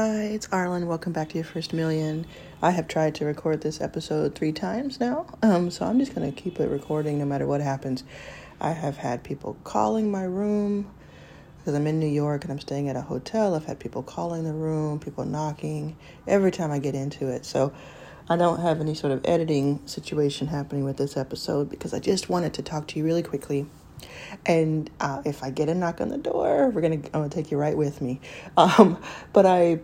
Hi, it's Arlan. Welcome back to your first million. I have tried to record this episode three times now, um, so I'm just going to keep it recording no matter what happens. I have had people calling my room because I'm in New York and I'm staying at a hotel. I've had people calling the room, people knocking every time I get into it. So I don't have any sort of editing situation happening with this episode because I just wanted to talk to you really quickly and uh, if I get a knock on the door, we're gonna I'm gonna take you right with me. Um, but I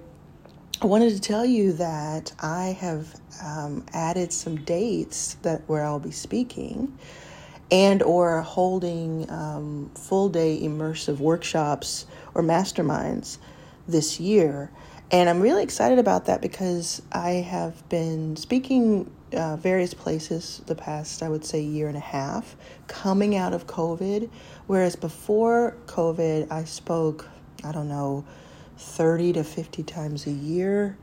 wanted to tell you that I have um, added some dates that where I'll be speaking and or holding um, full day immersive workshops or masterminds this year and i'm really excited about that because i have been speaking uh, various places the past, I would say, year and a half coming out of COVID. Whereas before COVID, I spoke, I don't know, 30 to 50 times a year.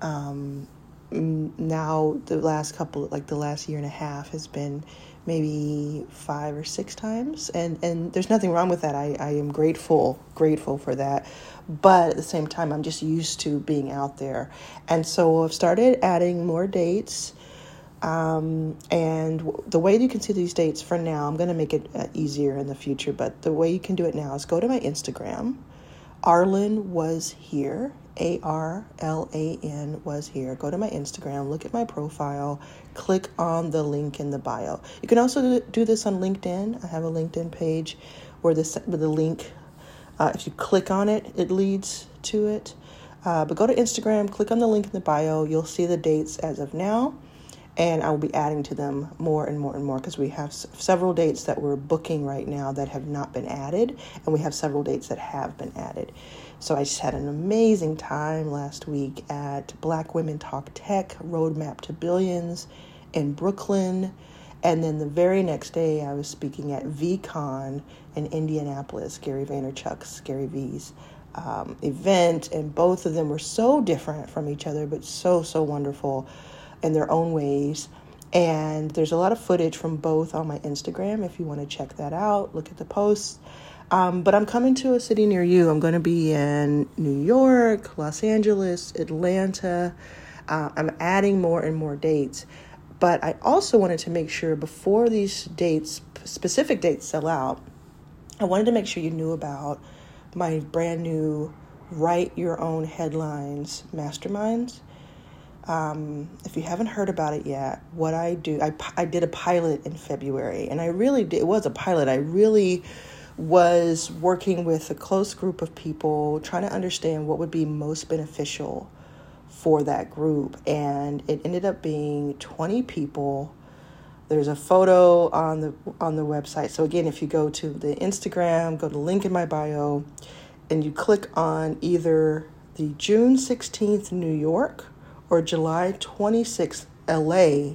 Um, now, the last couple, like the last year and a half, has been maybe five or six times. And and there's nothing wrong with that. I, I am grateful grateful for that. But at the same time i'm just used to being out there. And so i've started adding more dates um, and the way you can see these dates for now, I'm going to make it uh, easier in the future, but the way you can do it now is go to my Instagram. Arlan was here. A R L A N was here. Go to my Instagram, look at my profile, click on the link in the bio. You can also do this on LinkedIn. I have a LinkedIn page where the link, uh, if you click on it, it leads to it. Uh, but go to Instagram, click on the link in the bio. You'll see the dates as of now and I will be adding to them more and more and more because we have s- several dates that we're booking right now that have not been added, and we have several dates that have been added. So I just had an amazing time last week at Black Women Talk Tech Roadmap to Billions in Brooklyn. And then the very next day, I was speaking at VeeCon in Indianapolis, Gary Vaynerchuk's, Gary V's um, event. And both of them were so different from each other, but so, so wonderful in their own ways. And there's a lot of footage from both on my Instagram if you want to check that out. Look at the posts. Um, but I'm coming to a city near you. I'm going to be in New York, Los Angeles, Atlanta. Uh, I'm adding more and more dates. But I also wanted to make sure before these dates, specific dates sell out, I wanted to make sure you knew about my brand new Write Your Own Headlines Masterminds. Um, if you haven't heard about it yet, what I do, I, I did a pilot in February, and I really did, it was a pilot. I really was working with a close group of people, trying to understand what would be most beneficial for that group. And it ended up being 20 people. There's a photo on the on the website. So again, if you go to the Instagram, go to link in my bio, and you click on either the June 16th New York or July 26th, LA,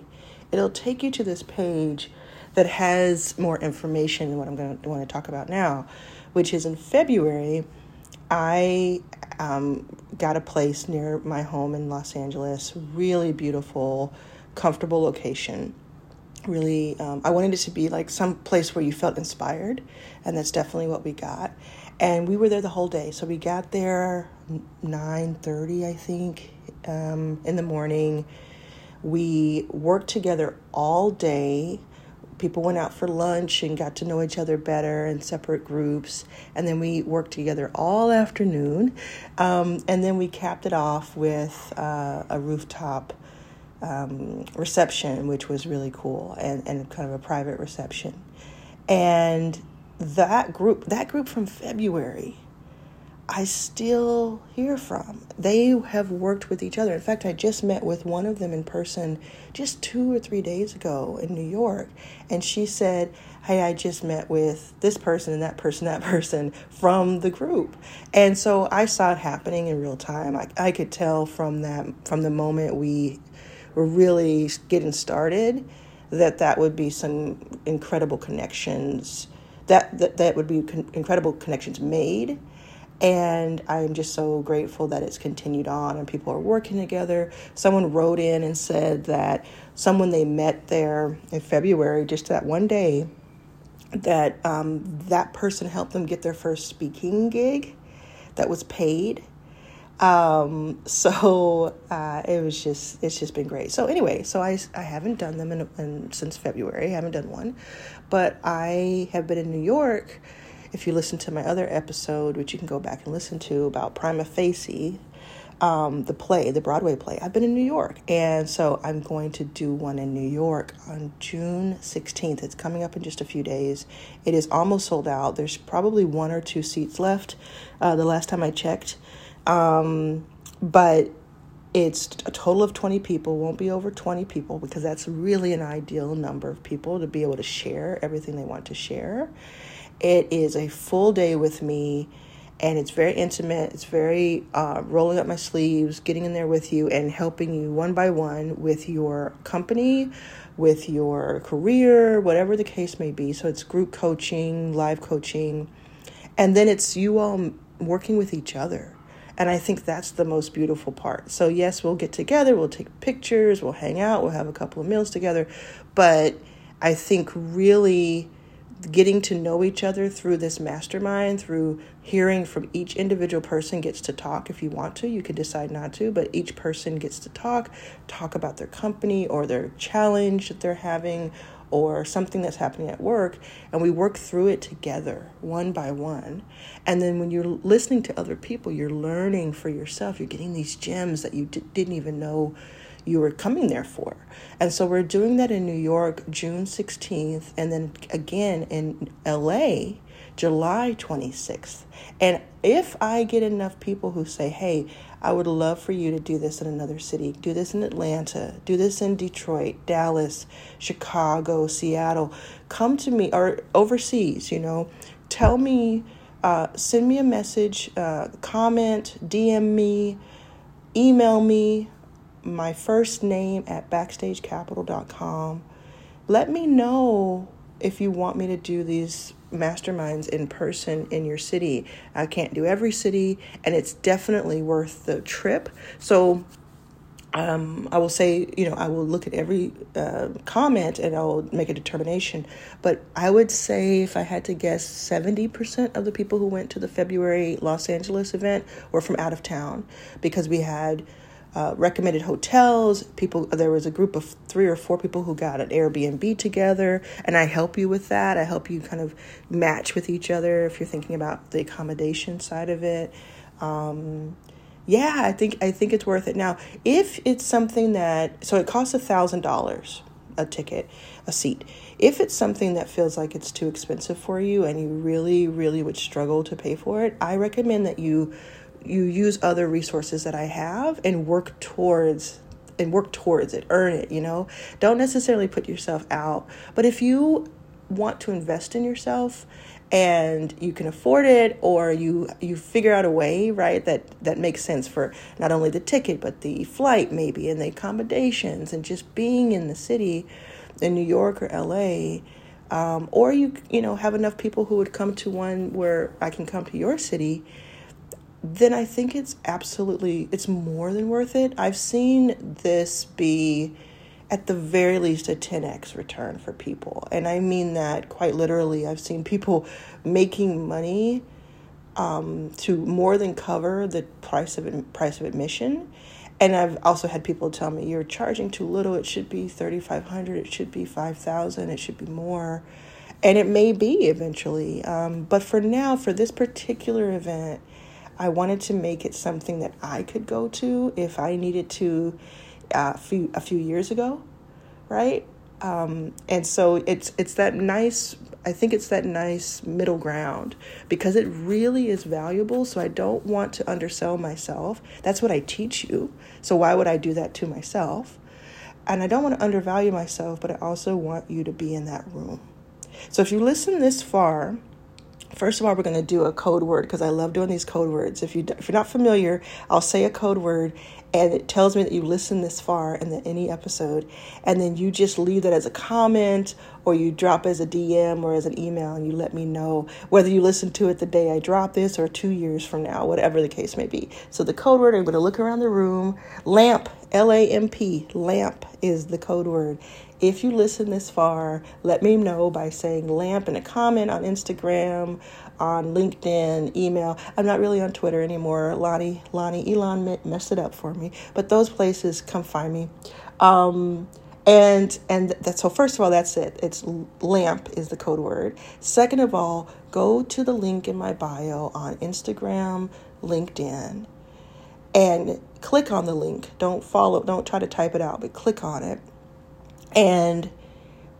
it'll take you to this page that has more information than what I'm going to want to talk about now, which is in February. I um, got a place near my home in Los Angeles, really beautiful, comfortable location. Really, um, I wanted it to be like some place where you felt inspired, and that's definitely what we got. And we were there the whole day. So we got there nine thirty, I think, um, in the morning. We worked together all day. People went out for lunch and got to know each other better in separate groups. And then we worked together all afternoon. Um, and then we capped it off with uh, a rooftop um, reception, which was really cool, and, and kind of a private reception. And that group, that group from February, I still hear from. They have worked with each other. In fact, I just met with one of them in person just two or three days ago in New York. And she said, Hey, I just met with this person and that person, that person from the group. And so I saw it happening in real time. I, I could tell from that, from the moment we were really getting started, that that would be some incredible connections, that, that, that would be con- incredible connections made and I'm just so grateful that it's continued on and people are working together. Someone wrote in and said that someone they met there in February, just that one day, that um, that person helped them get their first speaking gig that was paid. Um, so uh, it was just it's just been great. So anyway, so I I haven't done them in, in since February. I haven't done one, but I have been in New York. If you listen to my other episode, which you can go back and listen to about Prima Facie, um, the play, the Broadway play. I've been in New York, and so I'm going to do one in New York on June 16th. It's coming up in just a few days. It is almost sold out. There's probably one or two seats left. Uh, the last time I checked, um, but it's a total of 20 people won't be over 20 people because that's really an ideal number of people to be able to share everything they want to share it is a full day with me and it's very intimate. It's very uh, rolling up my sleeves, getting in there with you, and helping you one by one with your company, with your career, whatever the case may be. So it's group coaching, live coaching, and then it's you all working with each other. And I think that's the most beautiful part. So, yes, we'll get together, we'll take pictures, we'll hang out, we'll have a couple of meals together. But I think really getting to know each other through this mastermind, through hearing from each individual person gets to talk if you want to. You can decide not to, but each person gets to talk, talk about their company or their challenge that they're having or something that's happening at work and we work through it together one by one and then when you're listening to other people you're learning for yourself you're getting these gems that you d- didn't even know you were coming there for. And so we're doing that in New York June 16th and then again in LA July 26th. And if I get enough people who say, hey, I would love for you to do this in another city, do this in Atlanta, do this in Detroit, Dallas, Chicago, Seattle, come to me or overseas, you know, tell me, uh, send me a message, uh, comment, DM me, email me, my first name at backstagecapital.com. Let me know if you want me to do these masterminds in person in your city. I can't do every city, and it's definitely worth the trip. So, um, I will say, you know, I will look at every uh, comment and I'll make a determination. But I would say, if I had to guess, 70% of the people who went to the February Los Angeles event were from out of town because we had uh, recommended hotels. People, there was a group of three or four people who got an Airbnb together, and I help you with that. I help you kind of match with each other if you're thinking about the accommodation side of it. Um, yeah, I think I think it's worth it. Now, if it's something that so it costs a thousand dollars a ticket, a seat. If it's something that feels like it's too expensive for you and you really, really would struggle to pay for it, I recommend that you you use other resources that I have and work towards and work towards it, earn it, you know. Don't necessarily put yourself out, but if you want to invest in yourself and you can afford it or you you figure out a way right that that makes sense for not only the ticket but the flight maybe and the accommodations and just being in the city in New York or LA um, or you you know have enough people who would come to one where I can come to your city then I think it's absolutely it's more than worth it. I've seen this be at the very least a 10x return for people. And I mean that quite literally. I've seen people making money um, to more than cover the price of price of admission. And I've also had people tell me you're charging too little. It should be 3500, it should be 5000, it should be more. And it may be eventually. Um, but for now, for this particular event, I wanted to make it something that I could go to if I needed to uh, a few, a few years ago, right? Um, and so it's it's that nice I think it's that nice middle ground because it really is valuable. So I don't want to undersell myself. That's what I teach you. So why would I do that to myself? And I don't want to undervalue myself, but I also want you to be in that room. So if you listen this far, First of all, we're going to do a code word because I love doing these code words. If you if you're not familiar, I'll say a code word and it tells me that you listened this far in any episode and then you just leave that as a comment or you drop as a dm or as an email and you let me know whether you listen to it the day i drop this or two years from now whatever the case may be so the code word i'm going to look around the room lamp L A M P, lamp is the code word. If you listen this far, let me know by saying lamp in a comment on Instagram, on LinkedIn, email. I'm not really on Twitter anymore. Lonnie, Lonnie, Elon messed it up for me. But those places, come find me. Um, and and that's so first of all that's it it's lamp is the code word second of all go to the link in my bio on instagram linkedin and click on the link. Don't follow don't try to type it out but click on it. And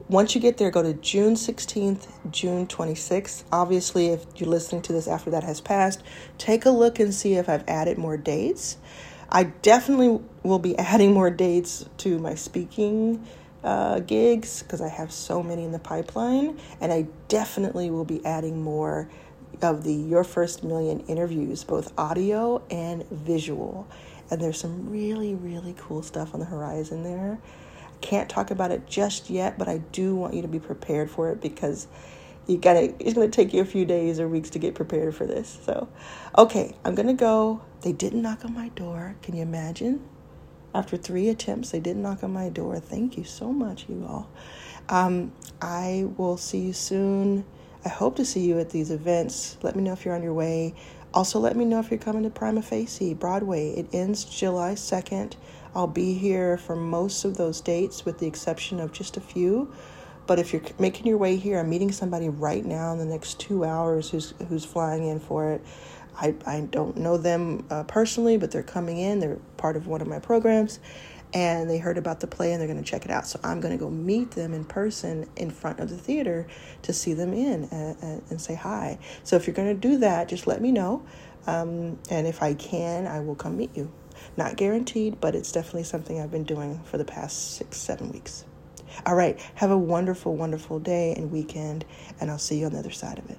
once you get there go to june 16th june 26th obviously if you're listening to this after that has passed take a look and see if i've added more dates. I definitely will be adding more dates to my speaking uh, gigs because I have so many in the pipeline, and I definitely will be adding more of the Your First Million interviews, both audio and visual. And there's some really, really cool stuff on the horizon there. I can't talk about it just yet, but I do want you to be prepared for it because you gotta it's gonna take you a few days or weeks to get prepared for this so. Okay i'm gonna go. They didn't knock on my door. Can you imagine? After three attempts they didn't knock on my door. Thank you so much you all. Um, i will see you soon i hope to see you at these events. Let me know if you're on your way. Also let me know if you're coming to prima facie broadway. It ends july 2nd i'll be here for most of those dates with the exception of just a few. But if you're making your way here, I'm meeting somebody right now in the next two hours who's who's flying in for it. I, I don't know them uh, personally, but they're coming in. They're part of one of my programs, and they heard about the play and they're going to check it out. So I'm going to go meet them in person in front of the theater to see them in and, and, say hi. So if you're going to do that, just let me know. Um, and if I can, I will come meet you. Not guaranteed, but it's definitely something I've been doing for the past six, seven weeks. All right. Have a wonderful, wonderful day and weekend, and I'll see you on the other side of it.